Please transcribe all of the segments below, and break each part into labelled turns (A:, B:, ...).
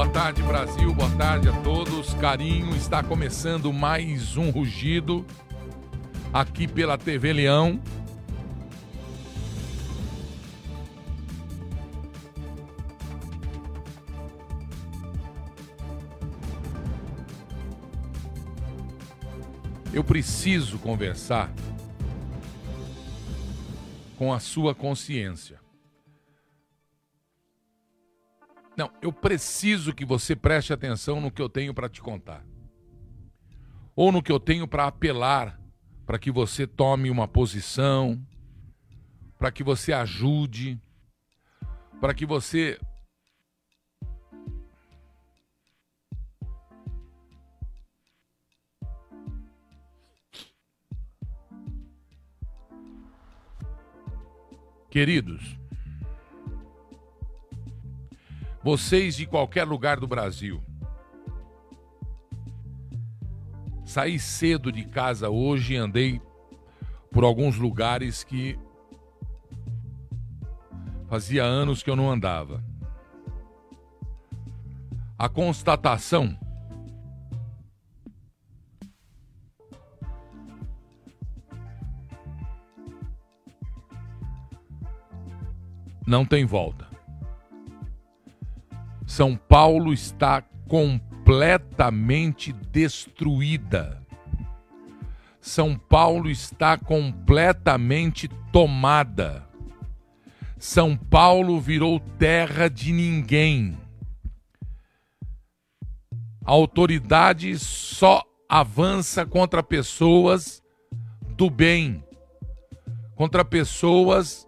A: Boa tarde, Brasil. Boa tarde a todos. Carinho, está começando mais um rugido aqui pela TV Leão. Eu preciso conversar com a sua consciência. Não, eu preciso que você preste atenção no que eu tenho para te contar. Ou no que eu tenho para apelar para que você tome uma posição, para que você ajude, para que você Queridos, vocês de qualquer lugar do Brasil, saí cedo de casa hoje e andei por alguns lugares que fazia anos que eu não andava. A constatação não tem volta. São Paulo está completamente destruída. São Paulo está completamente tomada. São Paulo virou terra de ninguém. A autoridade só avança contra pessoas do bem, contra pessoas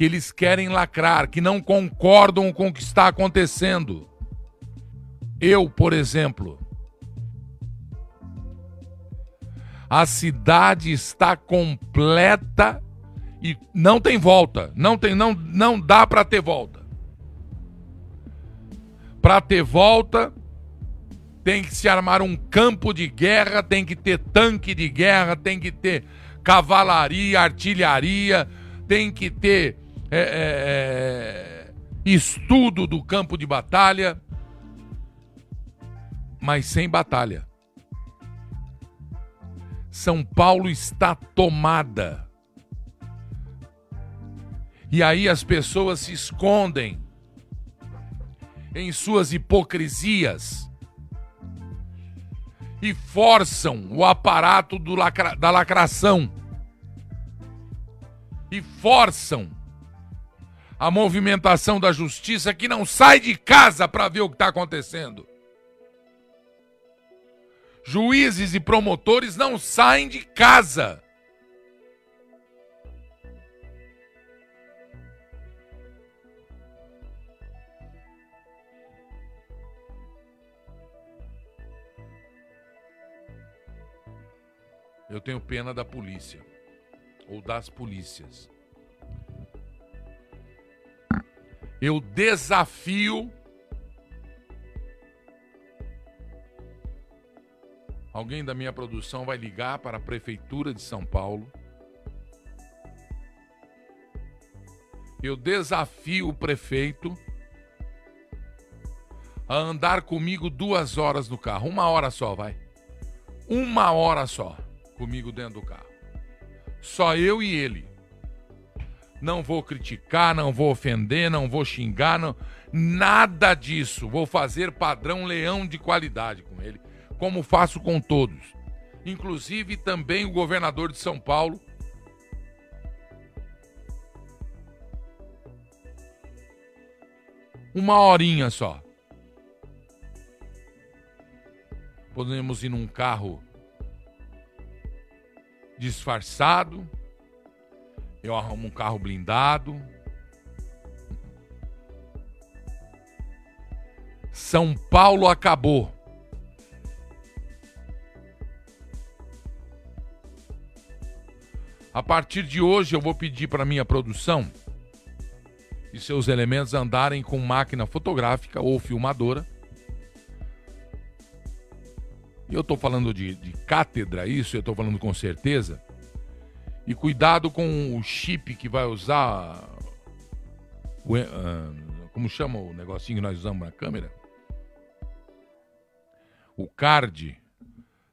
A: que eles querem lacrar, que não concordam com o que está acontecendo. Eu, por exemplo, a cidade está completa e não tem volta, não tem não não dá para ter volta. Para ter volta, tem que se armar um campo de guerra, tem que ter tanque de guerra, tem que ter cavalaria, artilharia, tem que ter é, é, é, estudo do campo de batalha, mas sem batalha. São Paulo está tomada. E aí as pessoas se escondem em suas hipocrisias e forçam o aparato lacra da lacração e forçam a movimentação da justiça que não sai de casa para ver o que está acontecendo. Juízes e promotores não saem de casa. Eu tenho pena da polícia ou das polícias. Eu desafio Alguém da minha produção vai ligar para a prefeitura de São Paulo. Eu desafio o prefeito a andar comigo duas horas no carro. Uma hora só, vai. Uma hora só comigo dentro do carro. Só eu e ele. Não vou criticar, não vou ofender, não vou xingar, não, nada disso. Vou fazer padrão leão de qualidade com ele, como faço com todos. Inclusive também o governador de São Paulo. Uma horinha só. Podemos ir num carro disfarçado eu arrumo um carro blindado. São Paulo acabou. A partir de hoje eu vou pedir para minha produção e seus elementos andarem com máquina fotográfica ou filmadora. E eu estou falando de, de cátedra, isso eu estou falando com certeza e cuidado com o chip que vai usar. O, uh, como chama o negocinho que nós usamos na câmera? o card,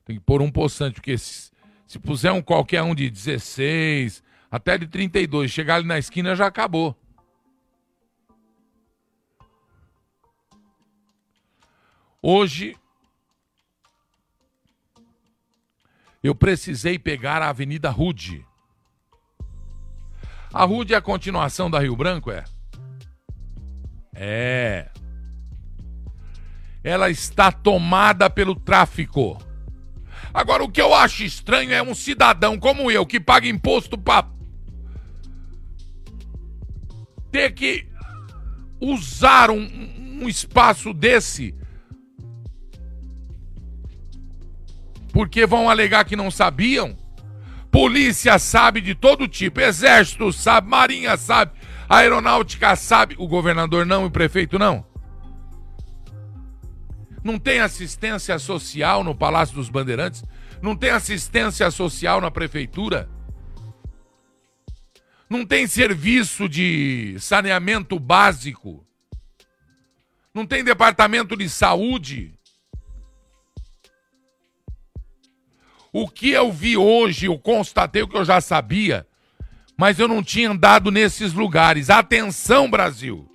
A: tem que pôr um poçante, porque se, se puser um qualquer um de 16, até de 32, chegar ali na esquina já acabou. Hoje eu precisei pegar a Avenida Rude. A Rude é a continuação da Rio Branco, é? É. Ela está tomada pelo tráfico. Agora, o que eu acho estranho é um cidadão como eu, que paga imposto para ter que usar um, um espaço desse porque vão alegar que não sabiam. Polícia sabe de todo tipo, exército sabe, marinha sabe, aeronáutica sabe, o governador não e o prefeito não. Não tem assistência social no Palácio dos Bandeirantes? Não tem assistência social na prefeitura? Não tem serviço de saneamento básico? Não tem departamento de saúde? O que eu vi hoje, eu constatei o que eu já sabia, mas eu não tinha andado nesses lugares. Atenção, Brasil!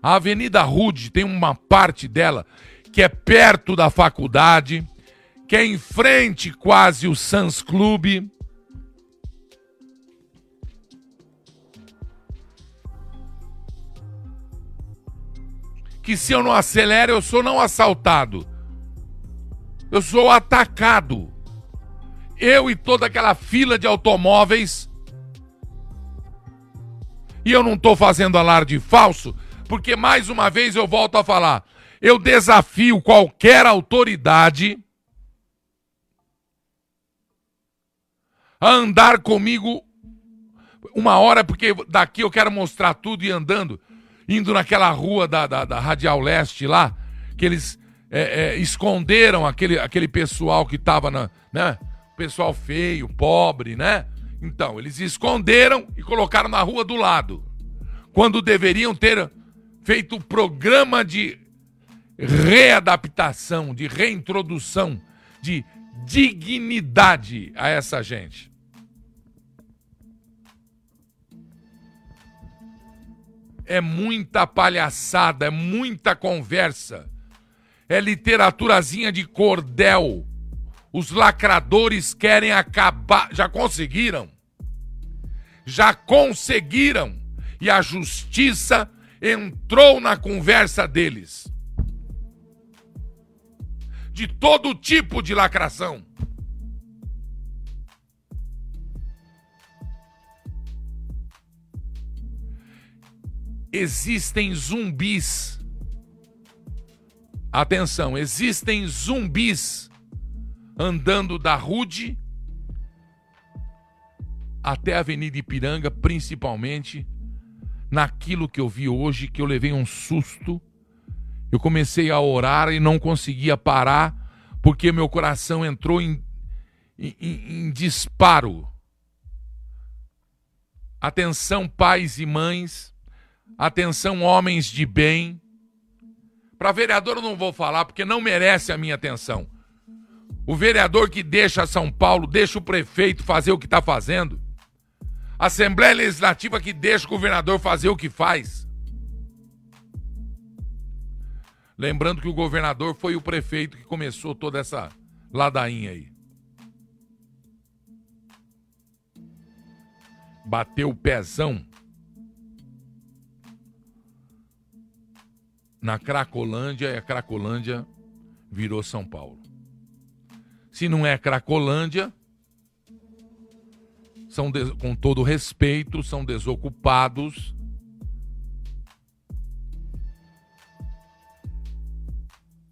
A: A Avenida Rude tem uma parte dela que é perto da faculdade, que é em frente quase o Sans Clube. Que se eu não acelero, eu sou não assaltado eu sou atacado. Eu e toda aquela fila de automóveis. E eu não estou fazendo alarde falso, porque mais uma vez eu volto a falar. Eu desafio qualquer autoridade a andar comigo uma hora, porque daqui eu quero mostrar tudo e andando, indo naquela rua da, da, da Radial Leste lá, que eles é, é, esconderam aquele, aquele pessoal que estava na. Né? Pessoal feio, pobre, né? Então, eles esconderam e colocaram na rua do lado. Quando deveriam ter feito o programa de readaptação, de reintrodução, de dignidade a essa gente. É muita palhaçada, é muita conversa é literaturazinha de cordel. Os lacradores querem acabar. Já conseguiram? Já conseguiram. E a justiça entrou na conversa deles. De todo tipo de lacração. Existem zumbis Atenção, existem zumbis andando da Rude até a Avenida Ipiranga, principalmente naquilo que eu vi hoje, que eu levei um susto. Eu comecei a orar e não conseguia parar, porque meu coração entrou em, em, em disparo. Atenção, pais e mães, atenção, homens de bem para vereador eu não vou falar porque não merece a minha atenção. O vereador que deixa São Paulo, deixa o prefeito fazer o que está fazendo. Assembleia Legislativa que deixa o governador fazer o que faz. Lembrando que o governador foi o prefeito que começou toda essa ladainha aí. Bateu o pezão na Cracolândia e a Cracolândia virou São Paulo. Se não é Cracolândia, são com todo respeito, são desocupados.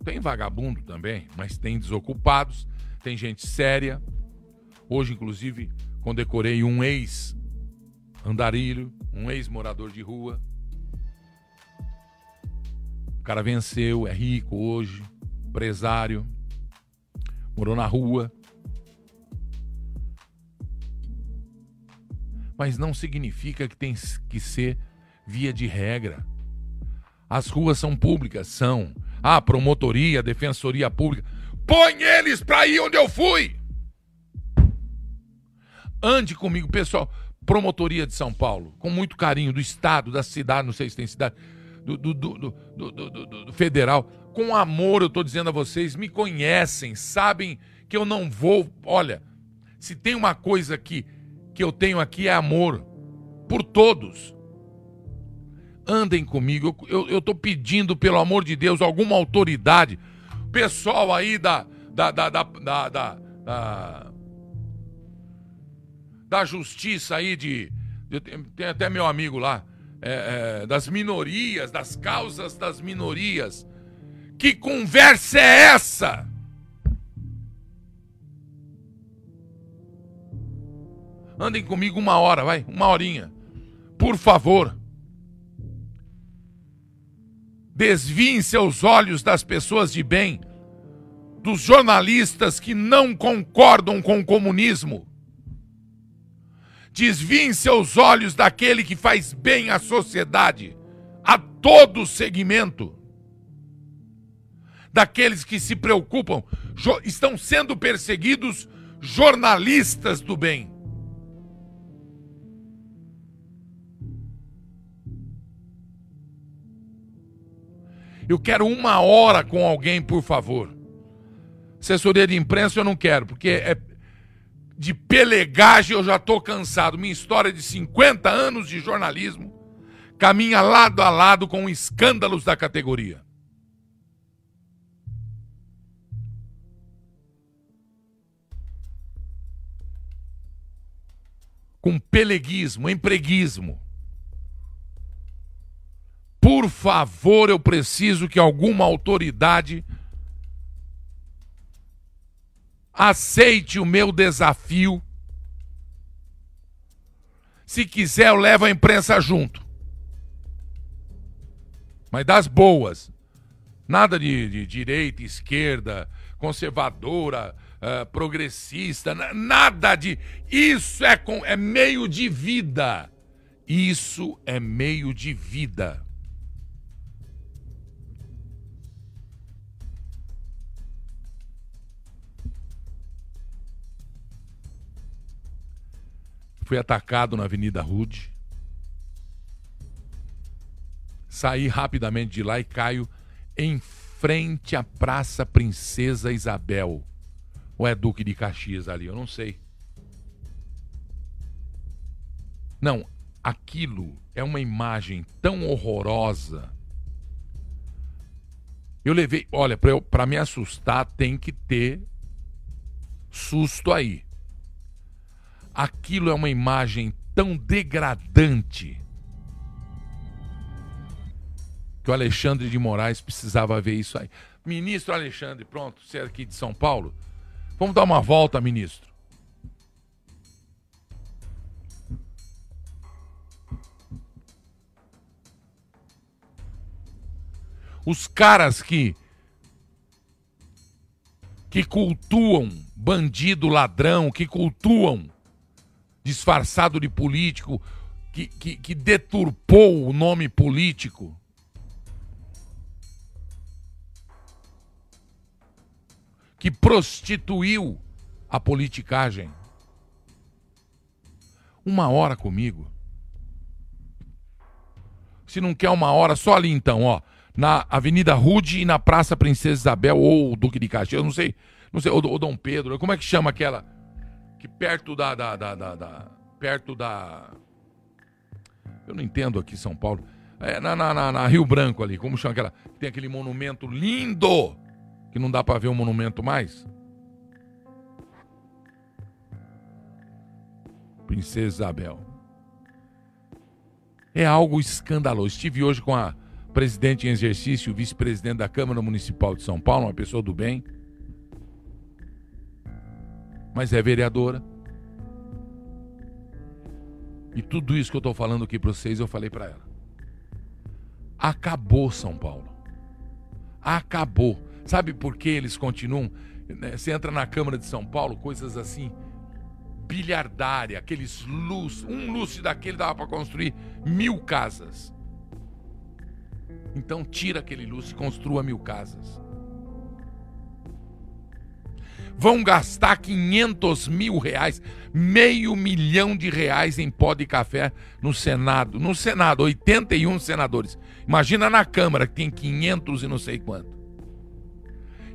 A: Tem vagabundo também, mas tem desocupados, tem gente séria. Hoje, inclusive, condecorei um ex-andarilho, um ex-morador de rua cara venceu, é rico hoje, empresário, morou na rua. Mas não significa que tem que ser via de regra. As ruas são públicas, são. Ah, promotoria, defensoria pública. Põe eles para ir onde eu fui. Ande comigo, pessoal. Promotoria de São Paulo, com muito carinho, do Estado, da cidade, não sei se tem cidade, do, do, do, federal. Com amor, eu estou dizendo a vocês, me conhecem, sabem que eu não vou. Olha, se tem uma coisa que, que eu tenho aqui é amor por todos. Andem comigo, eu estou pedindo, pelo amor de Deus, alguma autoridade. Pessoal aí da, da, da, da, da, justiça aí de tem até meu amigo lá, é, é, das minorias, das causas das minorias. Que conversa é essa? Andem comigo uma hora, vai, uma horinha. Por favor. Desviem seus olhos das pessoas de bem, dos jornalistas que não concordam com o comunismo Desviem seus olhos daquele que faz bem à sociedade, a todo segmento. Daqueles que se preocupam, estão sendo perseguidos jornalistas do bem. Eu quero uma hora com alguém, por favor. Assessoria de imprensa eu não quero, porque é, de pelegagem eu já estou cansado. Minha história de 50 anos de jornalismo caminha lado a lado com escândalos da categoria. Com peleguismo, empreguismo. Por favor, eu preciso que alguma autoridade aceite o meu desafio. Se quiser, eu levo a imprensa junto. Mas das boas. Nada de, de direita, esquerda, conservadora, uh, progressista, nada de. Isso é, com, é meio de vida. Isso é meio de vida. Fui atacado na Avenida Rude. Saí rapidamente de lá e caio em frente à Praça Princesa Isabel. Ou é Duque de Caxias ali? Eu não sei. Não, aquilo é uma imagem tão horrorosa. Eu levei, olha, para me assustar tem que ter susto aí aquilo é uma imagem tão degradante que o Alexandre de Moraes precisava ver isso aí. Ministro Alexandre, pronto, você é aqui de São Paulo? Vamos dar uma volta, ministro. Os caras que que cultuam bandido ladrão, que cultuam disfarçado de político, que, que, que deturpou o nome político. Que prostituiu a politicagem. Uma hora comigo. Se não quer uma hora, só ali então, ó. Na Avenida Rude e na Praça Princesa Isabel ou Duque de Caxias, eu não sei, não sei, ou, ou Dom Pedro, como é que chama aquela? Que perto da, da, da, da, perto da eu não entendo aqui São Paulo. É, na, na, na, Rio Branco ali como chama aquela tem aquele monumento lindo que não dá para ver o um monumento mais? Princesa Isabel. É algo escandaloso. Estive hoje com a presidente em exercício vice-presidente da Câmara Municipal de São Paulo uma pessoa do bem mas é vereadora. E tudo isso que eu estou falando aqui para vocês, eu falei para ela. Acabou São Paulo. Acabou. Sabe por que eles continuam? Né, você entra na Câmara de São Paulo, coisas assim, bilhardária, aqueles luz, um luz daquele dava para construir mil casas. Então tira aquele Lúcio e construa mil casas. Vão gastar 500 mil reais, meio milhão de reais em pó de café no Senado. No Senado, 81 senadores. Imagina na Câmara, que tem 500 e não sei quanto.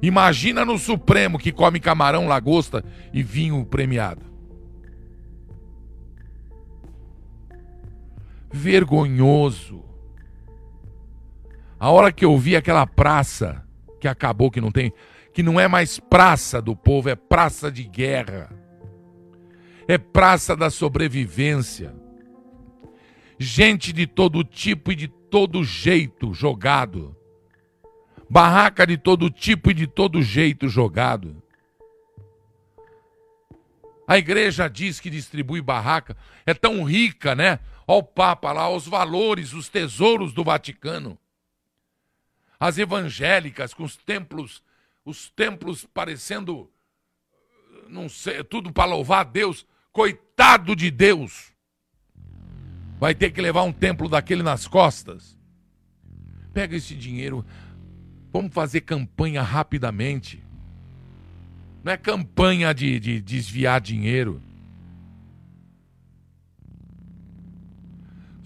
A: Imagina no Supremo, que come camarão, lagosta e vinho premiado. Vergonhoso. A hora que eu vi aquela praça que acabou, que não tem, que não é mais praça do povo, é praça de guerra. É praça da sobrevivência. Gente de todo tipo e de todo jeito jogado. Barraca de todo tipo e de todo jeito jogado. A igreja diz que distribui barraca, é tão rica, né? Olha o Papa lá, os valores, os tesouros do Vaticano as evangélicas com os templos, os templos parecendo não sei, tudo para louvar a Deus. Coitado de Deus. Vai ter que levar um templo daquele nas costas. Pega esse dinheiro, vamos fazer campanha rapidamente. Não é campanha de, de desviar dinheiro.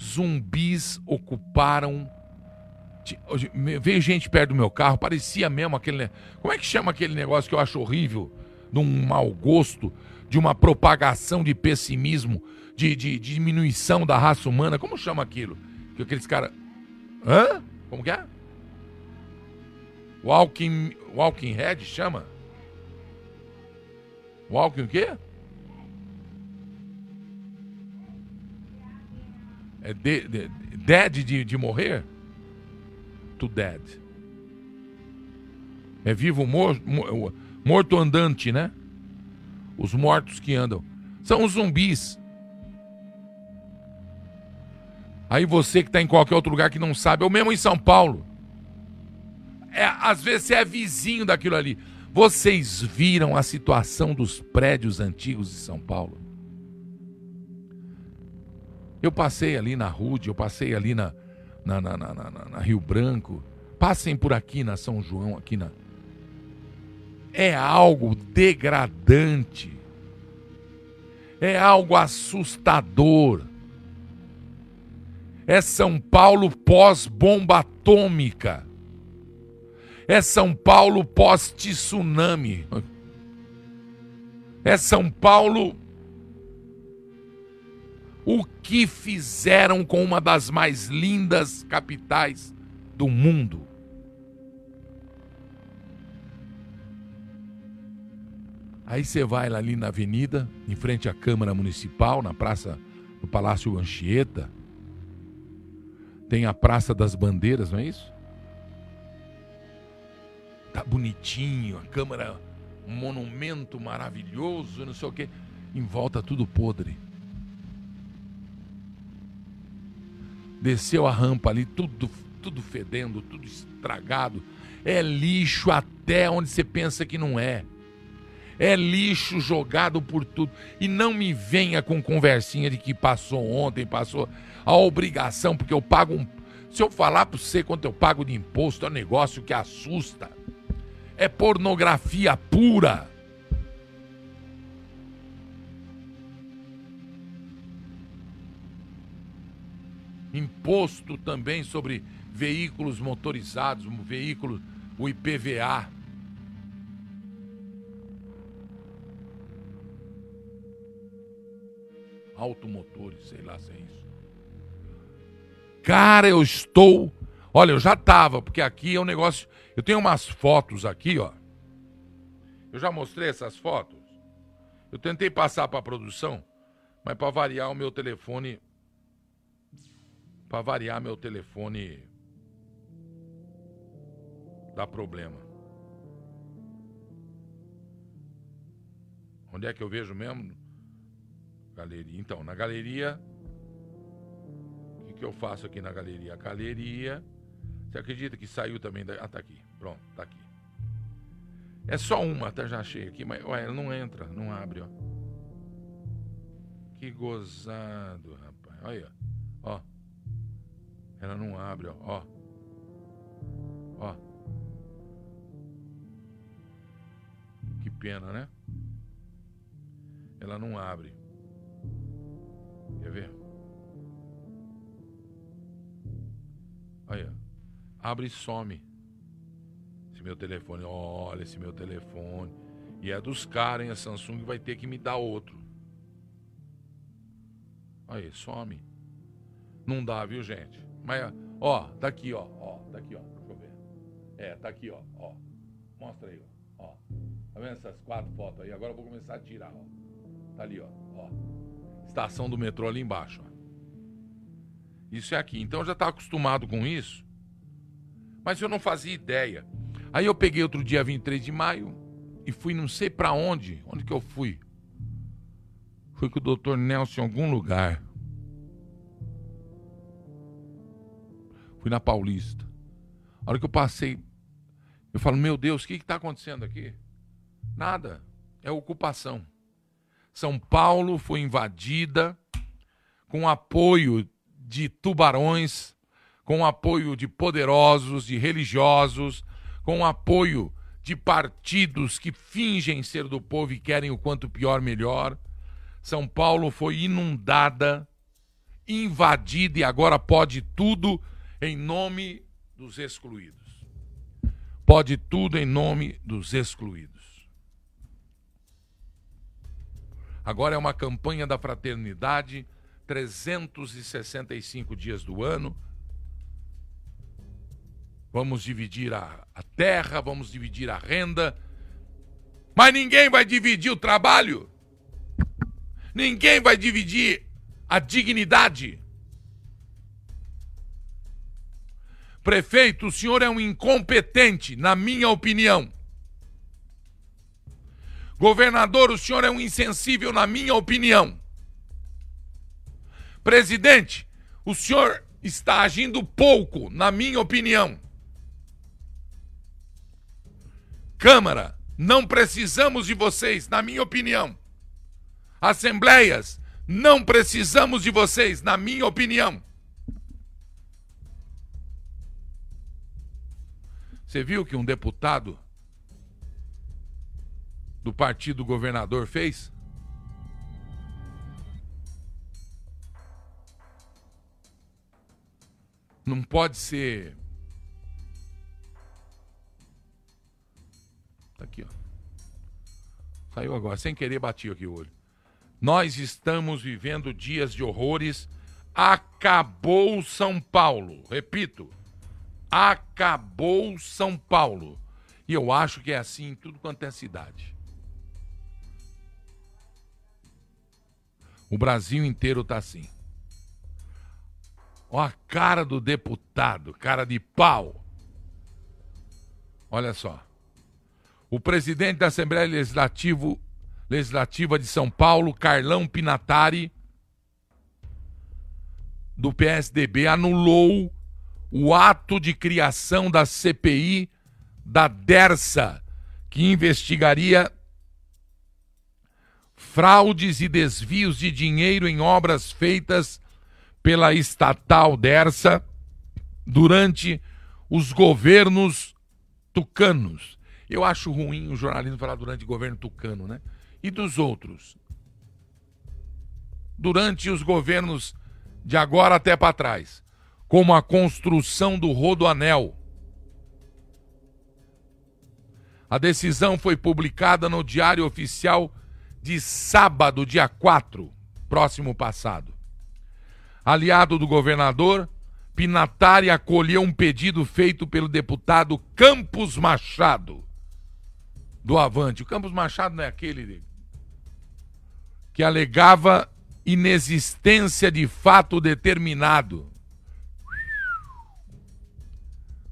A: Zumbis ocuparam Veio gente perto do meu carro, parecia mesmo aquele. Como é que chama aquele negócio que eu acho horrível? De um mau gosto, de uma propagação de pessimismo, de, de, de diminuição da raça humana. Como chama aquilo? Que aqueles caras. Hã? Como que é? Walking, walking Head chama? Walking o quê? É de, de, dead de, de morrer? To dead. É vivo morto, morto andante, né? Os mortos que andam. São os zumbis. Aí você que está em qualquer outro lugar que não sabe, ou mesmo em São Paulo. É, às vezes você é vizinho daquilo ali. Vocês viram a situação dos prédios antigos de São Paulo? Eu passei ali na Rude, eu passei ali na, na, na, na, na, Rio Branco, passem por aqui na São João, aqui na. É algo degradante. É algo assustador. É São Paulo pós-bomba atômica. É São Paulo pós-tsunami. É São Paulo o que fizeram com uma das mais lindas capitais do mundo. Aí você vai ali na avenida, em frente à Câmara Municipal, na praça do Palácio Anchieta. Tem a Praça das Bandeiras, não é isso? Tá bonitinho, a Câmara, um monumento maravilhoso, não sei o quê. Em volta tudo podre. Desceu a rampa ali, tudo, tudo fedendo, tudo estragado. É lixo até onde você pensa que não é. É lixo jogado por tudo. E não me venha com conversinha de que passou ontem, passou a obrigação, porque eu pago um. Se eu falar para você quanto eu pago de imposto, é um negócio que assusta. É pornografia pura. Imposto também sobre veículos motorizados, um veículo, o IPVA. Automotores, sei lá se é isso. Cara, eu estou. Olha, eu já tava, porque aqui é um negócio. Eu tenho umas fotos aqui, ó. Eu já mostrei essas fotos. Eu tentei passar para a produção, mas para variar o meu telefone para variar, meu telefone dá problema. Onde é que eu vejo mesmo? Galeria. Então, na galeria. O que, que eu faço aqui na galeria? Galeria. Você acredita que saiu também? Da... Ah, tá aqui. Pronto, tá aqui. É só uma, até já achei aqui, mas ué, ela não entra, não abre, ó. Que gozado, rapaz. Olha, ó. Ela não abre, ó. ó. Ó. Que pena, né? Ela não abre. Quer ver? Aí. Abre e some. Esse meu telefone, olha esse meu telefone. E é dos caras, hein? A Samsung vai ter que me dar outro. Aí, some. Não dá, viu, gente? Mas, ó, tá aqui, ó. Ó, tá aqui, ó. Deixa eu ver. É, tá aqui, ó. Ó. Mostra aí, ó. ó. Tá vendo essas quatro fotos aí? Agora eu vou começar a tirar, ó. Tá ali, ó. ó. Estação do metrô ali embaixo, ó. Isso é aqui. Então eu já estava acostumado com isso. Mas eu não fazia ideia. Aí eu peguei outro dia 23 de maio e fui não sei para onde. Onde que eu fui? Fui com o doutor Nelson em algum lugar. Fui na Paulista. A hora que eu passei, eu falo, meu Deus, o que está acontecendo aqui? Nada. É ocupação. São Paulo foi invadida com apoio de tubarões, com apoio de poderosos, de religiosos, com apoio de partidos que fingem ser do povo e querem o quanto pior melhor. São Paulo foi inundada, invadida e agora pode tudo em nome dos excluídos. Pode tudo em nome dos excluídos. Agora é uma campanha da fraternidade, 365 dias do ano. Vamos dividir a, a terra, vamos dividir a renda, mas ninguém vai dividir o trabalho. Ninguém vai dividir a dignidade. Prefeito, o senhor é um incompetente, na minha opinião. Governador, o senhor é um insensível, na minha opinião. Presidente, o senhor está agindo pouco, na minha opinião. Câmara, não precisamos de vocês, na minha opinião. Assembleias, não precisamos de vocês, na minha opinião. Você viu que um deputado do partido governador fez? Não pode ser. Tá aqui, ó. Saiu agora, sem querer bati aqui o olho. Nós estamos vivendo dias de horrores. Acabou São Paulo. Repito, acabou São Paulo. E eu acho que é assim em tudo quanto é cidade. O Brasil inteiro tá assim. Ó a cara do deputado, cara de pau. Olha só. O presidente da Assembleia Legislativo, Legislativa de São Paulo, Carlão Pinatari, do PSDB, anulou o ato de criação da CPI da DERSA, que investigaria fraudes e desvios de dinheiro em obras feitas pela estatal Dersa durante os governos tucanos. Eu acho ruim o jornalismo falar durante o governo tucano, né? E dos outros? Durante os governos de agora até para trás, como a construção do Rodoanel. A decisão foi publicada no Diário Oficial de sábado, dia 4, próximo passado. Aliado do governador, Pinatari acolheu um pedido feito pelo deputado Campos Machado, do Avante. O Campos Machado não é aquele que alegava inexistência de fato determinado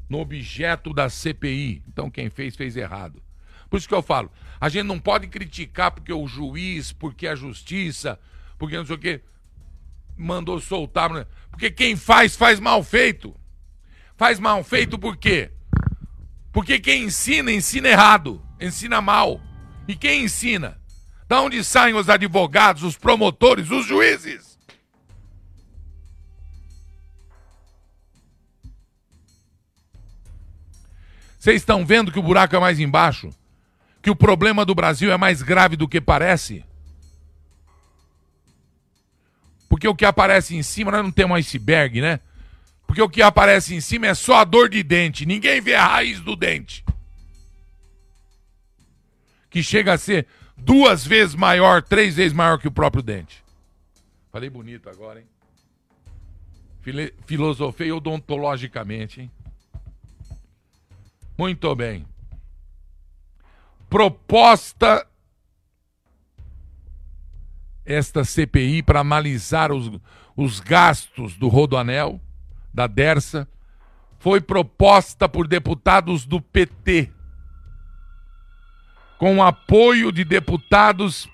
A: no objeto da CPI. Então quem fez, fez errado. Por isso que eu falo, a gente não pode criticar porque o juiz, porque a justiça, porque não sei o quê, mandou soltar. Né? Porque quem faz, faz mal feito. Faz mal feito por quê? Porque quem ensina, ensina errado, ensina mal. E quem ensina? Da onde saem os advogados, os promotores, os juízes? Vocês estão vendo que o buraco é mais embaixo? Que o problema do Brasil é mais grave do que parece? Porque o que aparece em cima, nós não temos um iceberg, né? Porque o que aparece em cima é só a dor de dente. Ninguém vê a raiz do dente. Que chega a ser duas vezes maior, três vezes maior que o próprio dente. Falei bonito agora, hein? Filosofei odontologicamente, hein? Muito bem. Proposta esta CPI para analisar os, os gastos do Rodoanel, da Dersa, foi proposta por deputados do PT, com apoio de deputados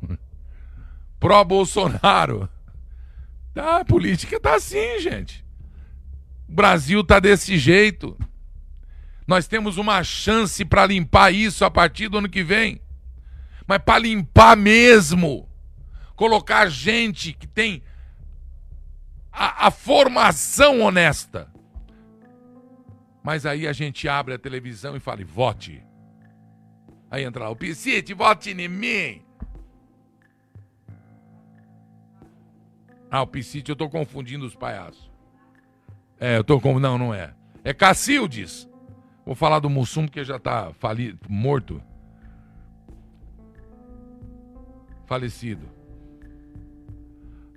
A: pró-Bolsonaro. Tá, a política tá assim, gente. O Brasil tá desse jeito. Nós temos uma chance para limpar isso a partir do ano que vem. Mas para limpar mesmo, colocar gente que tem a, a formação honesta. Mas aí a gente abre a televisão e fala, vote. Aí entra lá, o Piscite, vote em mim. Ah, o Piscite, eu tô confundindo os palhaços. É, eu tô com. Não, não é. É Cacildes. Vou falar do Mussum, porque já tá falido, morto. Falecido.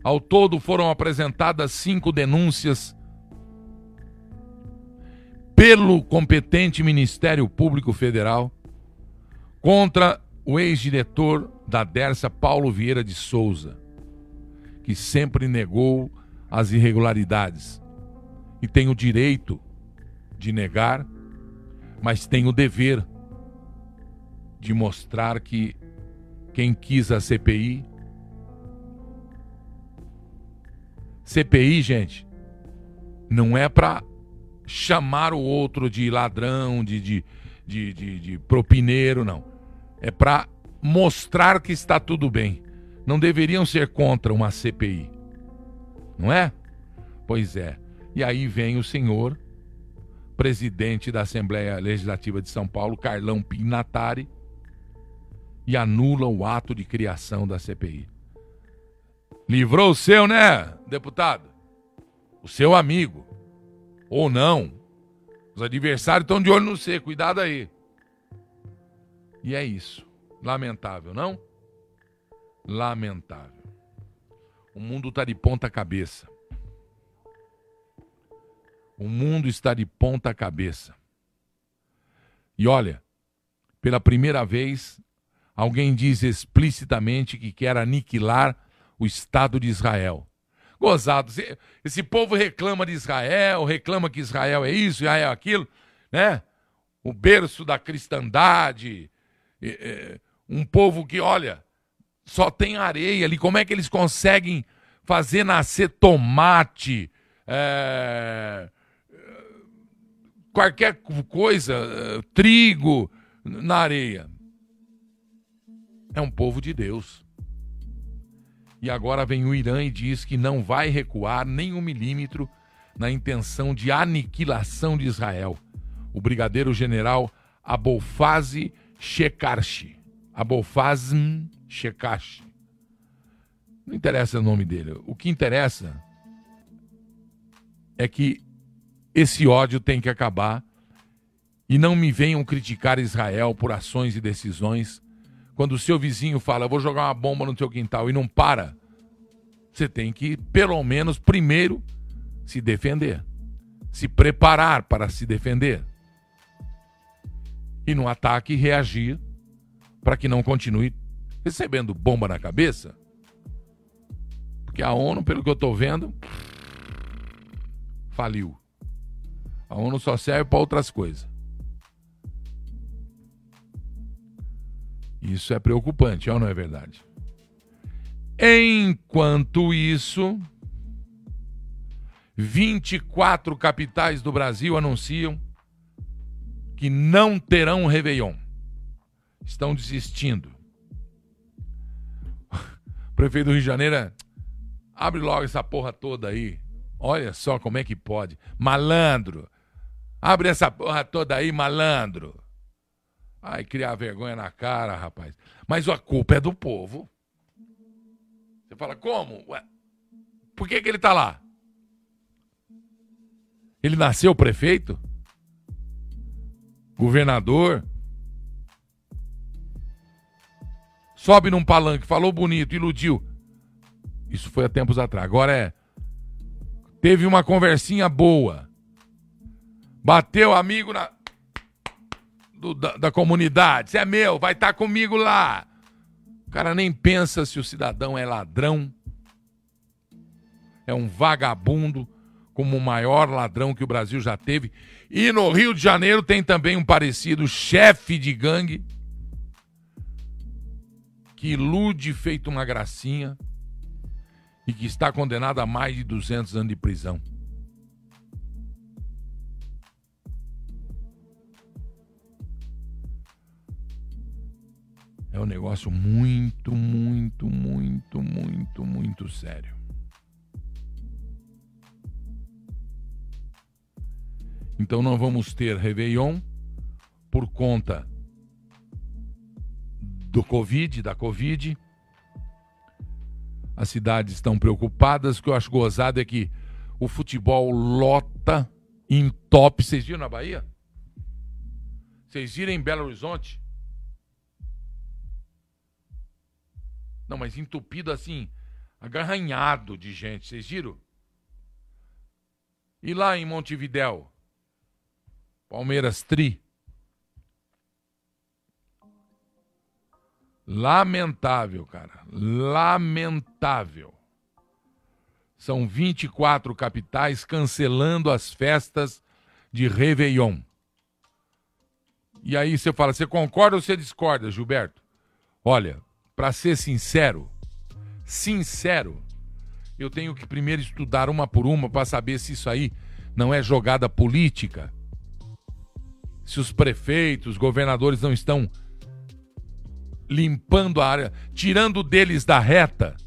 A: Ao todo foram apresentadas cinco denúncias pelo competente Ministério Público Federal contra o ex-diretor da Dersa, Paulo Vieira de Souza, que sempre negou as irregularidades e tem o direito de negar, mas tem o dever de mostrar que quem quis a CPI CPI, gente, não é para chamar o outro de ladrão, de, de, de, de, de propineiro, não. É para mostrar que está tudo bem. Não deveriam ser contra uma CPI. Não é? Pois é. E aí vem o senhor, presidente da Assembleia Legislativa de São Paulo, Carlão Pinatari, e anula o ato de criação da CPI. Livrou o seu, né, deputado? O seu amigo. Ou não. Os adversários estão de olho no você, cuidado aí. E é isso. Lamentável, não? Lamentável. O mundo está de ponta cabeça. O mundo está de ponta cabeça. E olha, pela primeira vez, alguém diz explicitamente que quer aniquilar o Estado de Israel. Gozado. Esse povo reclama de Israel, reclama que Israel é isso, Israel é aquilo, né? O berço da cristandade. Um povo que, olha, só tem areia ali. Como é que eles conseguem fazer nascer tomate, é, qualquer coisa, trigo na areia? É um povo de Deus. E agora vem o Irã e diz que não vai recuar nem um milímetro na intenção de aniquilação de Israel. O brigadeiro general Abolfazi Shekarshi. Abolfazm Shekarshi. Não interessa o nome dele. O que interessa é que esse ódio tem que acabar e não me venham criticar Israel por ações e decisões quando o seu vizinho fala, vou jogar uma bomba no teu quintal e não para, você tem que, pelo menos, primeiro se defender. Se preparar para se defender. E no ataque reagir para que não continue recebendo bomba na cabeça. Porque a ONU, pelo que eu estou vendo, faliu. A ONU só serve para outras coisas. Isso é preocupante, ou não é verdade? Enquanto isso, 24 capitais do Brasil anunciam que não terão Réveillon. Estão desistindo. O prefeito do Rio de Janeiro, é, abre logo essa porra toda aí. Olha só como é que pode. Malandro. Abre essa porra toda aí, malandro. Ai, criar vergonha na cara, rapaz. Mas a culpa é do povo. Você fala, como? Ué, por que, que ele tá lá? Ele nasceu prefeito? Governador? Sobe num palanque, falou bonito, iludiu. Isso foi há tempos atrás. Agora é. Teve uma conversinha boa. Bateu amigo na. Do, da, da, comunidade. É meu, vai estar tá comigo lá. O cara nem pensa se o cidadão é ladrão, é um vagabundo, como o maior ladrão que o Brasil já teve. E no Rio de Janeiro tem também um parecido chefe de gangue que ilude feito uma gracinha e que está condenado a mais de 200 anos de prisão. É um negócio muito, muito, muito, muito, muito sério. Então não vamos ter Réveillon por conta do Covid, da Covid. As cidades estão preocupadas. O que eu acho gozado é que o futebol lota em top. Vocês viram na Bahia? Vocês viram em Belo Horizonte? Não, mas entupido assim, agarranhado de gente. Vocês viram? E lá em Montevidéu? Palmeiras Tri. Lamentável, cara. Lamentável. São 24 capitais cancelando as festas de Réveillon. E aí você fala, você concorda ou você discorda, Gilberto? Olha, para ser sincero, sincero, eu tenho que primeiro estudar uma por uma para saber se isso aí não é jogada política. Se os prefeitos, os governadores não estão limpando a área, tirando deles da reta.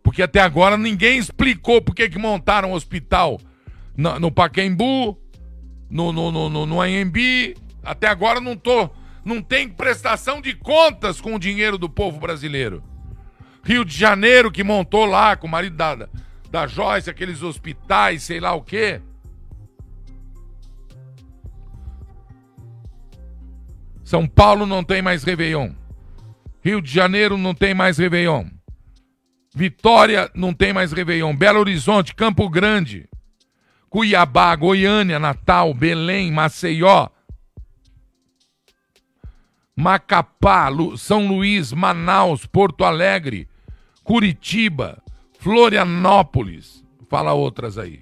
A: Porque até agora ninguém explicou por que, montaram um hospital no, no Paquembu, no, no, no, no, no AMB. Até agora não tô não tem prestação de contas com o dinheiro do povo brasileiro. Rio de Janeiro, que montou lá com o marido da, da Joyce, aqueles hospitais, sei lá o quê. São Paulo não tem mais Réveillon. Rio de Janeiro não tem mais Réveillon. Vitória não tem mais Réveillon. Belo Horizonte, Campo Grande, Cuiabá, Goiânia, Natal, Belém, Maceió, Macapá, Lu, São Luís, Manaus, Porto Alegre, Curitiba, Florianópolis. Fala outras aí.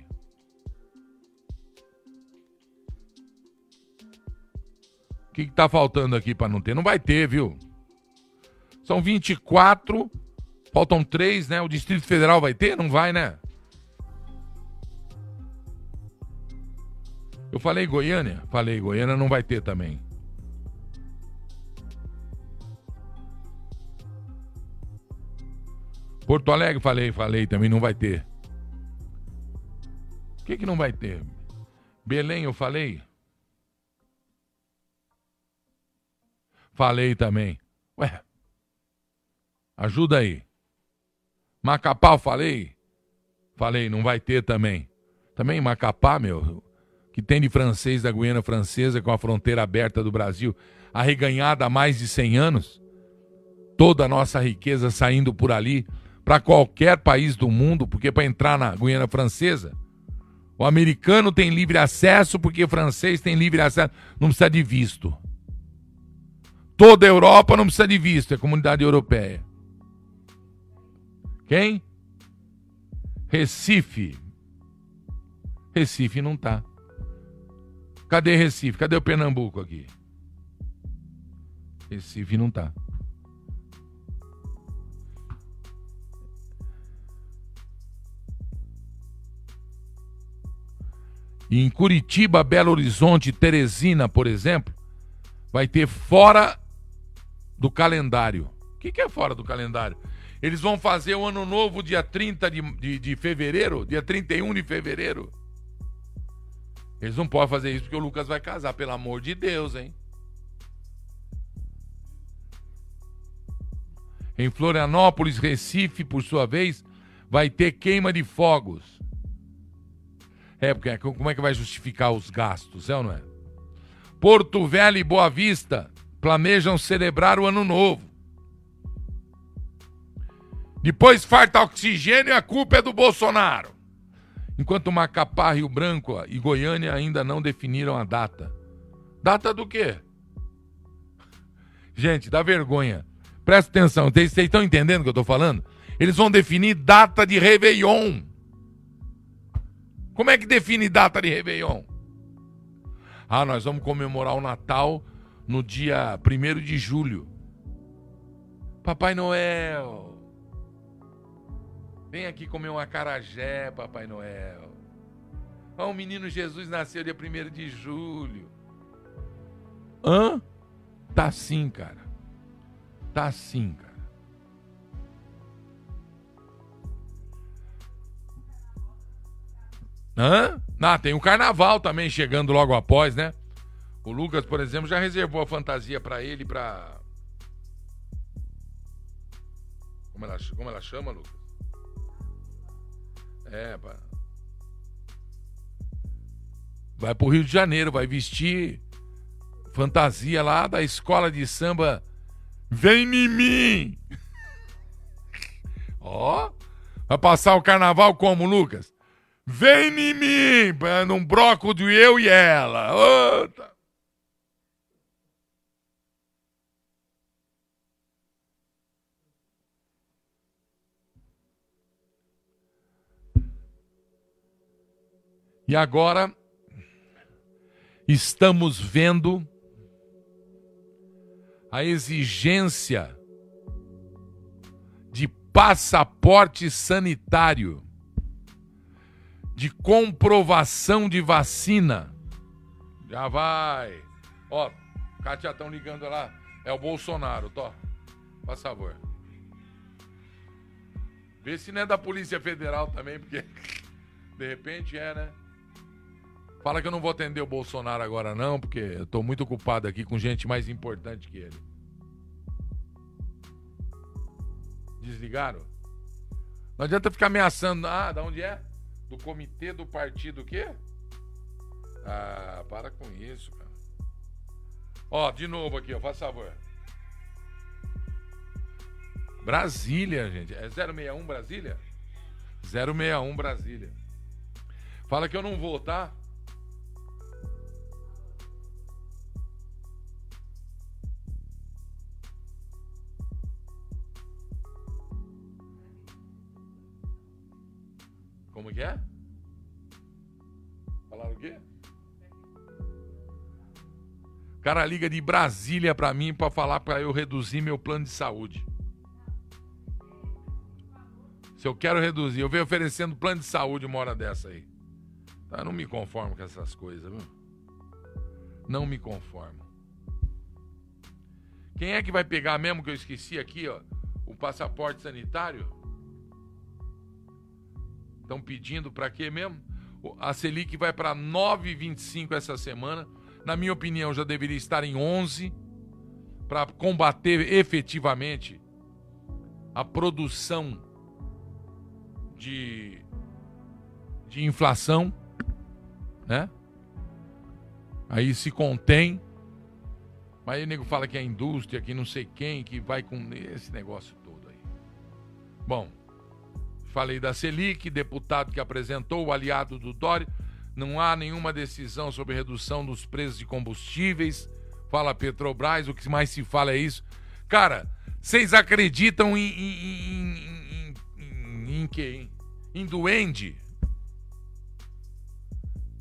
A: O que, está faltando aqui para não ter? Não vai ter, viu? São 24, faltam três, né? O Distrito Federal vai ter? Não vai, né? Eu falei Goiânia? Falei, Goiânia não vai ter também. Porto Alegre, falei, falei, também não vai ter. O que, que não vai ter? Belém, eu falei? Falei também. Ué, ajuda aí. Macapá, eu falei? Falei, não vai ter também. Também Macapá, meu, que tem de francês da Guiana Francesa com a fronteira aberta do Brasil, arreganhada há mais de 100 anos. Toda a nossa riqueza saindo por ali para qualquer país do mundo, porque para entrar na Guiana Francesa, o americano tem livre acesso, porque o francês tem livre acesso, não precisa de visto. Toda a Europa não precisa de visto, é comunidade europeia. Quem? Recife. Recife não tá. Cadê Recife? Cadê o Pernambuco aqui? Recife não tá. Em Curitiba, Belo Horizonte, Teresina, por exemplo, vai ter fora do calendário. O que, que é fora do calendário? Eles vão fazer o ano novo dia 30 de, de, de fevereiro, dia 31 de fevereiro. Eles não podem fazer isso porque o Lucas vai casar, pelo amor de Deus, hein? Em Florianópolis, Recife, por sua vez, vai ter queima de fogos. É, porque é, como é que vai justificar os gastos, é ou não é? Porto Velho e Boa Vista planejam celebrar o ano novo. Depois farta oxigênio e a culpa é do Bolsonaro. Enquanto Macapá, Rio Branco e Goiânia ainda não definiram a data. Data do quê? Gente, dá vergonha. Presta atenção, vocês estão entendendo o que eu estou falando? Eles vão definir data de Réveillon. Como é que define data de Réveillon? Ah, nós vamos comemorar o Natal no dia 1 de julho. Papai Noel. Vem aqui comer um acarajé, Papai Noel. O menino Jesus nasceu dia 1 de julho. Hã? Tá assim, cara. Tá assim, cara. Hã? Ah, tem o carnaval também chegando logo após, né? O Lucas, por exemplo, já reservou a fantasia para ele para como ela, como ela chama, Lucas? É, pá. Vai pro Rio de Janeiro, vai vestir fantasia lá da escola de samba Vem Mimim. Ó, vai passar o carnaval como, Lucas? Vem em mim, num broco de eu e ela. E agora estamos vendo a exigência de passaporte sanitário de comprovação de vacina. Já vai. Ó, Cátia estão ligando lá. É o Bolsonaro, Tó. Por favor. Vê se não é da Polícia Federal também, porque de repente é, né? Fala que eu não vou atender o Bolsonaro agora, não, porque eu tô muito ocupado aqui com gente mais importante que ele. Desligaram? Não adianta ficar ameaçando. Ah, da onde é? Do comitê do partido o quê? Ah, para com isso, cara. Ó, de novo aqui, ó, faz favor. Brasília, gente. É 061 Brasília? 061 Brasília. Fala que eu não vou, tá? Como que é? Falaram o quê? O cara liga de Brasília para mim para falar para eu reduzir meu plano de saúde. Se eu quero reduzir, eu venho oferecendo plano de saúde uma hora dessa aí. Tá, não me conformo com essas coisas, viu? Não me conformo. Quem é que vai pegar mesmo que eu esqueci aqui, ó, o passaporte sanitário? Estão pedindo para quê mesmo? A Selic vai para 9,25 essa semana. Na minha opinião, já deveria estar em 11 para combater efetivamente a produção de, de inflação, né? Aí se contém. Mas aí o nego fala que é a indústria, que não sei quem, que vai com esse negócio todo aí. Bom, Falei da Selic, deputado que apresentou o aliado do Dória. Não há nenhuma decisão sobre redução dos preços de combustíveis. Fala Petrobras, o que mais se fala é isso. Cara, vocês acreditam em, em, em, em, em quê? Em duende?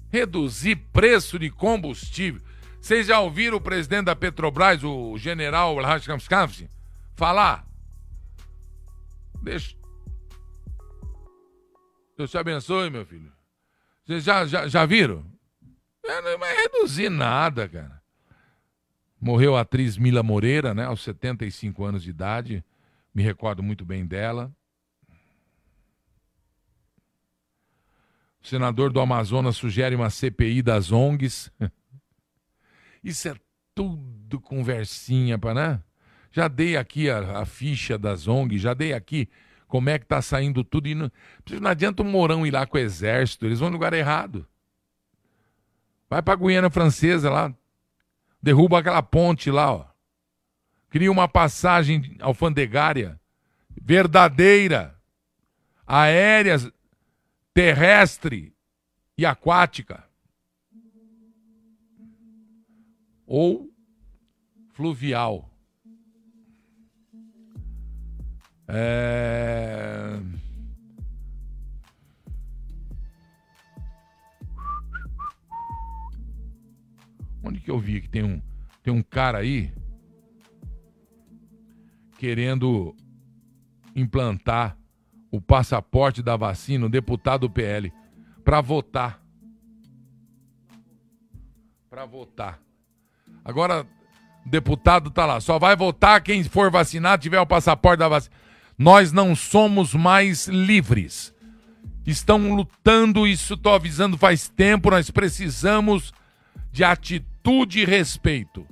A: Reduzir preço de combustível. Vocês já ouviram o presidente da Petrobras, o general Rajkamskampf, falar? Deixa, Deus te abençoe, meu filho. Vocês já, já, já viram? É, não vai reduzir nada, cara. Morreu a atriz Mila Moreira, né, aos 75 anos de idade. Me recordo muito bem dela. O senador do Amazonas sugere uma CPI das ONGs. Isso é tudo conversinha, para né? Já dei aqui a, a, ficha das ONGs, já dei aqui como é que tá saindo tudo. E não, não adianta o Mourão ir lá com o exército, eles vão no lugar errado. Vai pra Guiana Francesa lá, derruba aquela ponte lá, ó. Cria uma passagem alfandegária verdadeira, aérea, terrestre e aquática. Ou fluvial. É... Onde que eu vi que tem um, tem um cara aí querendo implantar o passaporte da vacina, o deputado PL, para votar. Para votar. Agora, o deputado tá lá, só vai votar quem for vacinado, tiver o passaporte da vacina. Nós não somos mais livres. Estão lutando, isso estou avisando faz tempo, nós precisamos de atitude e respeito.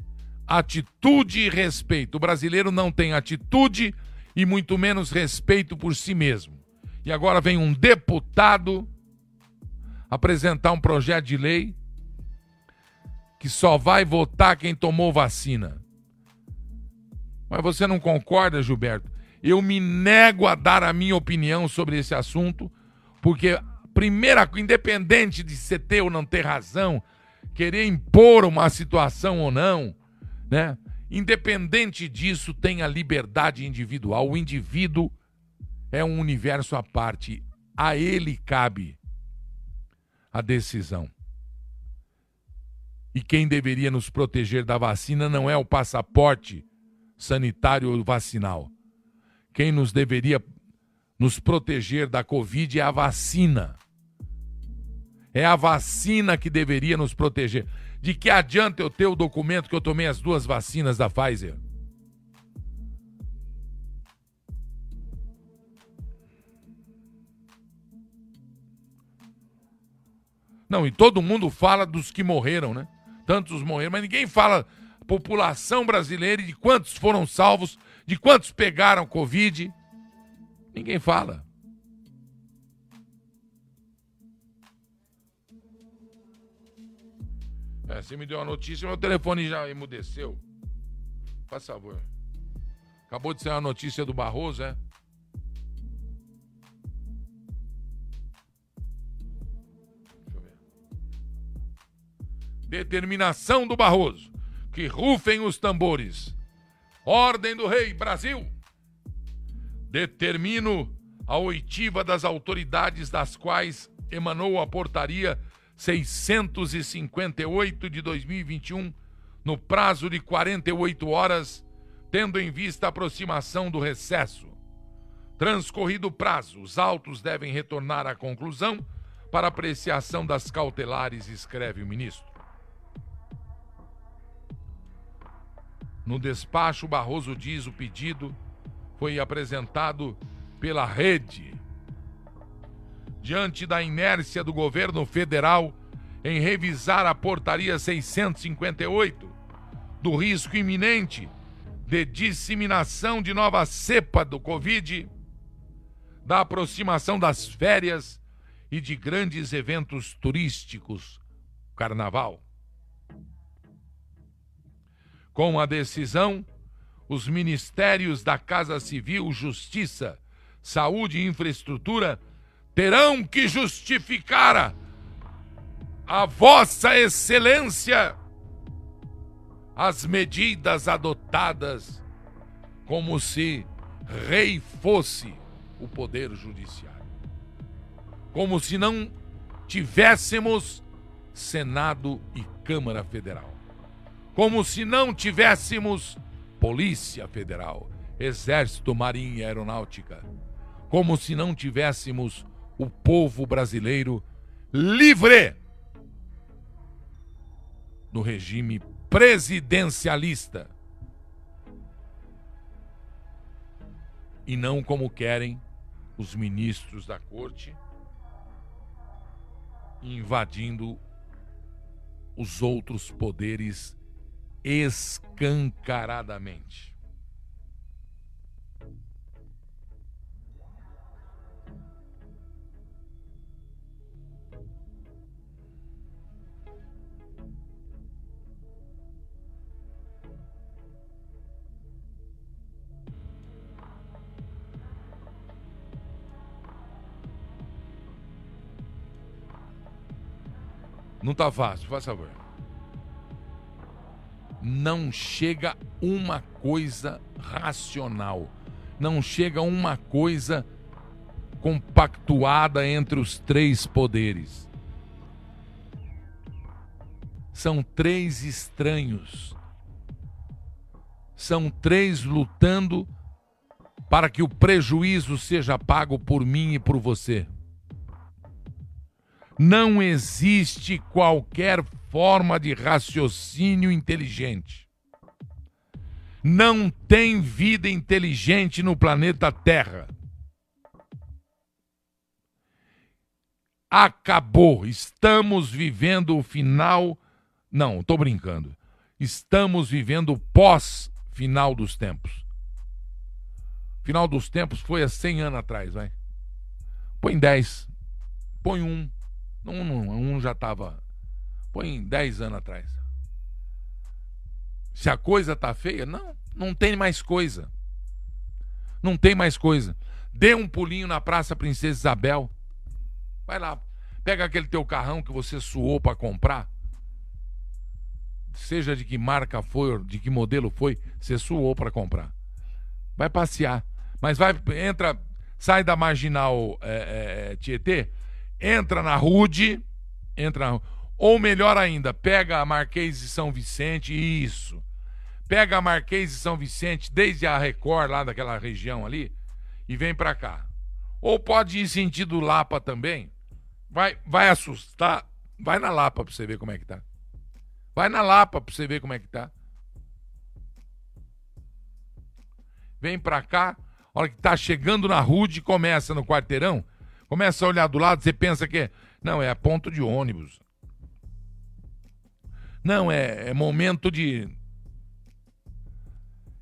A: Atitude e respeito. O brasileiro não tem atitude e muito menos respeito por si mesmo. E agora vem um deputado apresentar um projeto de lei que só vai votar quem tomou vacina. Mas você não concorda, Gilberto? Eu me nego a dar a minha opinião sobre esse assunto, porque primeira, independente de você ter ou não ter razão, querer impor uma situação ou não, né? Independente disso, tem a liberdade individual. O indivíduo é um universo à parte. A ele cabe a decisão. E quem deveria nos proteger da vacina não é o passaporte sanitário ou vacinal. Quem nos deveria nos proteger da Covid é a vacina. É a vacina que deveria nos proteger. De que adianta eu ter o documento que eu tomei as duas vacinas da Pfizer? Não, e todo mundo fala dos que morreram, né? Tantos morreram, mas ninguém fala população brasileira e de quantos foram salvos, de quantos pegaram Covid. Ninguém fala. É, você me deu uma notícia, meu telefone já emudeceu. Faz favor. Acabou de ser uma notícia do Barroso, é? Deixa eu ver. Determinação do Barroso. Que rufem os tambores. Ordem do Rei, Brasil. Determino a oitiva das autoridades das quais emanou a portaria 658 de 2021, no prazo de 48 horas, tendo em vista a aproximação do recesso. Transcorrido o prazo, os autos devem retornar à conclusão para apreciação das cautelares, escreve o ministro. No despacho, Barroso diz o pedido foi apresentado pela rede diante da inércia do governo federal em revisar a portaria 658 do risco iminente de disseminação de nova cepa do Covid, da aproximação das férias e de grandes eventos turísticos, carnaval. Com a decisão, os ministérios da Casa Civil, Justiça, Saúde e Infraestrutura terão que justificar a vossa excelência as medidas adotadas como se rei fosse o poder judiciário. Como se não tivéssemos Senado e Câmara Federal. Como se não tivéssemos Polícia Federal, Exército, Marinha e Aeronáutica. Como se não tivéssemos o povo brasileiro livre no regime presidencialista. E não como querem os ministros da corte invadindo os outros poderes escancaradamente. Não tá fácil, faz favor. Não chega uma coisa racional. Não chega uma coisa compactuada entre os três poderes. São três estranhos. São três lutando para que o prejuízo seja pago por mim e por você. Não existe qualquer forma de raciocínio inteligente. Não tem vida inteligente no planeta Terra. Acabou. Estamos vivendo o final. Não, estou brincando. Estamos vivendo o pós-final dos tempos. Final dos tempos foi há 100 anos atrás, vai. Põe 10. Põe um. Um, um já estava. Põe 10 anos atrás. Se a coisa tá feia, não, não tem mais coisa. Não tem mais coisa. Dê um pulinho na Praça Princesa Isabel. Vai lá, pega aquele teu carrão que você suou para comprar. Seja de que marca foi, de que modelo foi, você suou para comprar. Vai passear. Mas vai, entra, sai da marginal é, é, Tietê, entra na Rude, entra na, ou melhor ainda, pega a Marquês de São Vicente, isso. Pega a Marquês de São Vicente desde a Record lá daquela região ali e vem para cá. Ou pode ir sentido Lapa também. Vai vai assustar, vai na Lapa para você ver como é que tá. Vai na Lapa para você ver como é que tá. Vem para cá, hora que tá chegando na Rude, começa no quarteirão, Começa a olhar do lado, você pensa que. Não, é ponto de ônibus. Não, é, é momento de.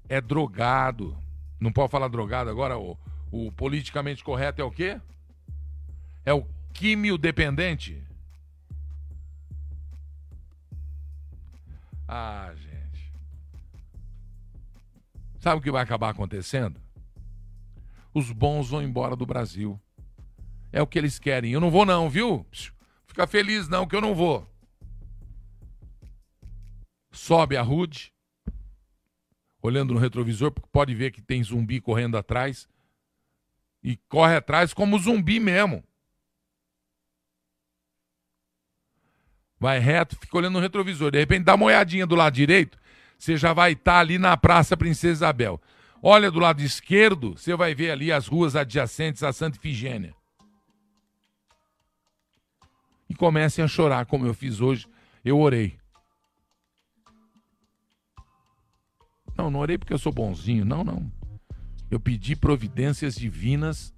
A: É drogado. Não pode falar drogado agora. O, o politicamente correto é o quê? É o químio dependente. Ah, gente. Sabe o que vai acabar acontecendo? Os bons vão embora do Brasil. É o que eles querem. Eu não vou, não, viu? Fica feliz, não, que eu não vou. Sobe a Rude, olhando no retrovisor, porque pode ver que tem zumbi correndo atrás. E corre atrás como zumbi mesmo. Vai reto, fica olhando no retrovisor. De repente dá uma olhadinha do lado direito, você já vai estar tá ali na Praça Princesa Isabel. Olha do lado esquerdo, você vai ver ali as ruas adjacentes à Santa Ifigênia. E comecem a chorar, como eu fiz hoje. Eu orei. Não, não orei porque eu sou bonzinho. Não, não. Eu pedi providências divinas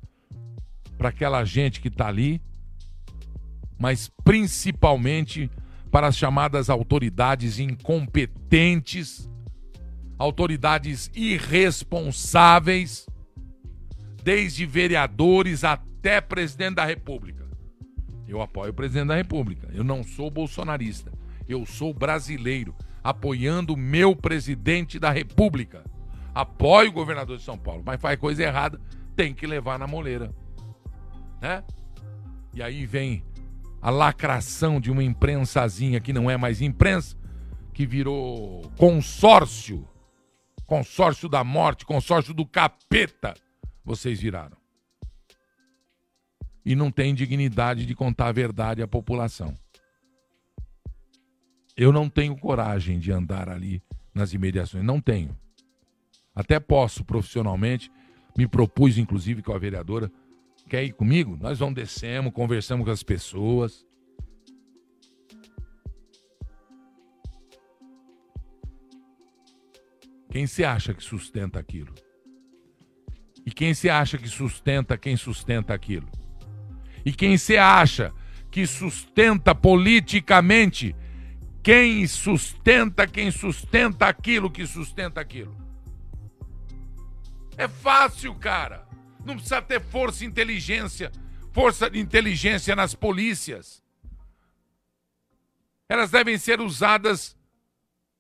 A: para aquela gente que está ali, mas principalmente para as chamadas autoridades incompetentes, autoridades irresponsáveis, desde vereadores até presidente da República. Eu apoio o presidente da República. Eu não sou bolsonarista. Eu sou brasileiro, apoiando o meu presidente da República. Apoio o governador de São Paulo, mas faz coisa errada, tem que levar na moleira. Né? E aí vem a lacração de uma imprensazinha que não é mais imprensa, que virou consórcio. Consórcio da morte, consórcio do capeta. Vocês viraram e não tem dignidade de contar a verdade à população. Eu não tenho coragem de andar ali nas imediações, não tenho. Até posso profissionalmente, me propus inclusive com a vereadora, quer ir comigo? Nós vamos descemos, conversamos com as pessoas. Quem se acha que sustenta aquilo? E quem se acha que sustenta quem sustenta aquilo? E quem você acha que sustenta politicamente quem sustenta, quem sustenta aquilo que sustenta aquilo. É fácil, cara. Não precisa ter força e inteligência, força de inteligência nas polícias. Elas devem ser usadas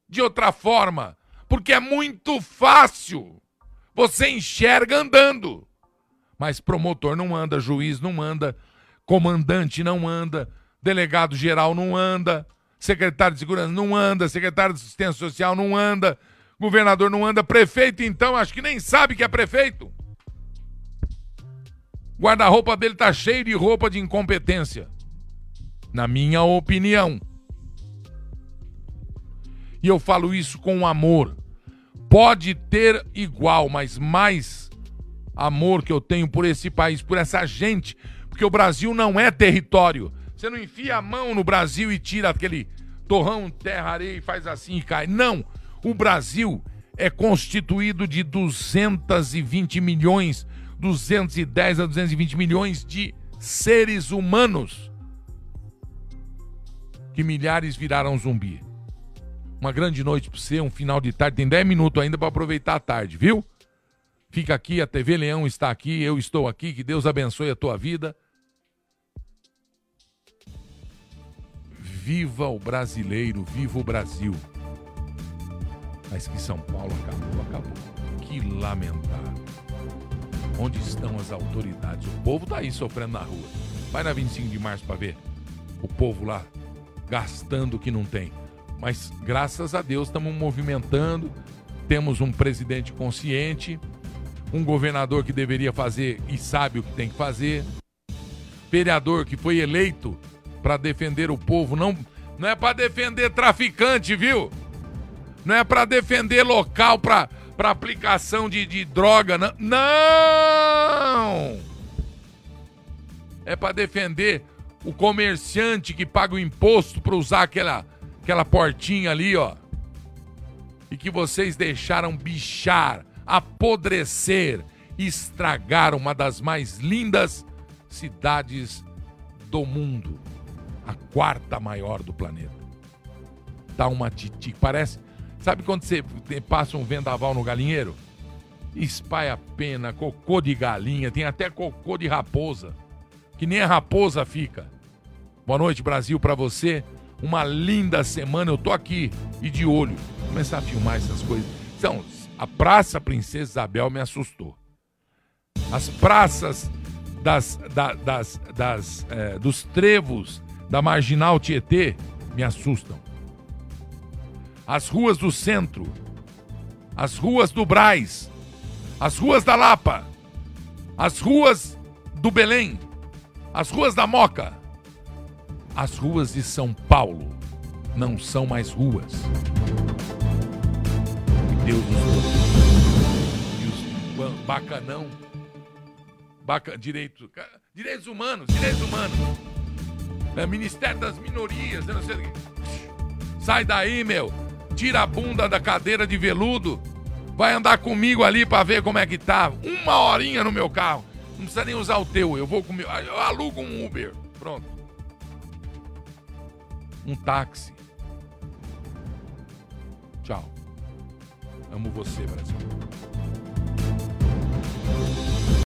A: de outra forma, porque é muito fácil. Você enxerga andando. Mas promotor não anda, juiz não anda, comandante não anda, delegado geral não anda, secretário de segurança não anda, secretário de assistência social não anda, governador não anda, prefeito então acho que nem sabe que é prefeito. Guarda-roupa dele tá cheio de roupa de incompetência. Na minha opinião. E eu falo isso com amor. Pode ter igual, mas mais amor que eu tenho por esse país, por essa gente, porque o Brasil não é território. Você não enfia a mão no Brasil e tira aquele torrão, terra, areia e faz assim e cai. Não. O Brasil é constituído de 220 milhões, 210 a 220 milhões de seres humanos que milhares viraram zumbi. Uma grande noite para você, um final de tarde. Tem 10 minutos ainda para aproveitar a tarde, viu? Fica aqui, a TV Leão está aqui, eu estou aqui. Que Deus abençoe a tua vida. Viva o brasileiro, viva o Brasil. Mas que São Paulo acabou, acabou. Que lamentável. Onde estão as autoridades? O povo tá aí sofrendo na rua. Vai na 25 de março para ver. O povo lá gastando o que não tem. Mas graças a Deus estamos movimentando. Temos um presidente consciente, um governador que deveria fazer e sabe o que tem que fazer, vereador que foi eleito para defender o povo, não, não é para defender traficante, viu? Não é para defender local para para aplicação de, de droga, não. não! É para defender o comerciante que paga o imposto para usar aquela aquela portinha ali, ó. E que vocês deixaram bichar, apodrecer, estragar uma das mais lindas cidades do mundo, a quarta maior do planeta. Dá uma titi, parece. Sabe quando você passa um vendaval no galinheiro? Espalha pena, cocô de galinha, tem até cocô de raposa, que nem a raposa fica. Boa noite, Brasil, para você uma linda semana. Eu tô aqui e de olho. Vou começar a filmar essas coisas. Então, a Praça Princesa Isabel me assustou. As praças das, da, das, das, é, dos trevos da Marginal Tietê me assustam. As ruas do centro, as ruas do Braz, as ruas da Lapa, as ruas do Belém, as ruas da Moca, as ruas de São Paulo não são mais ruas. Deus nos. E os bacanão, baca, direito, direitos humanos, direitos humanos. É, Ministério das Minorias, não sei Sai daí, meu. Tira a bunda da cadeira de veludo. Vai andar comigo ali para ver como é que tá. Uma horinha no meu carro. Não precisa nem usar o teu. Eu vou comigo. Eu alugo um Uber. Pronto um táxi. Tchau. Amo você, Brasil.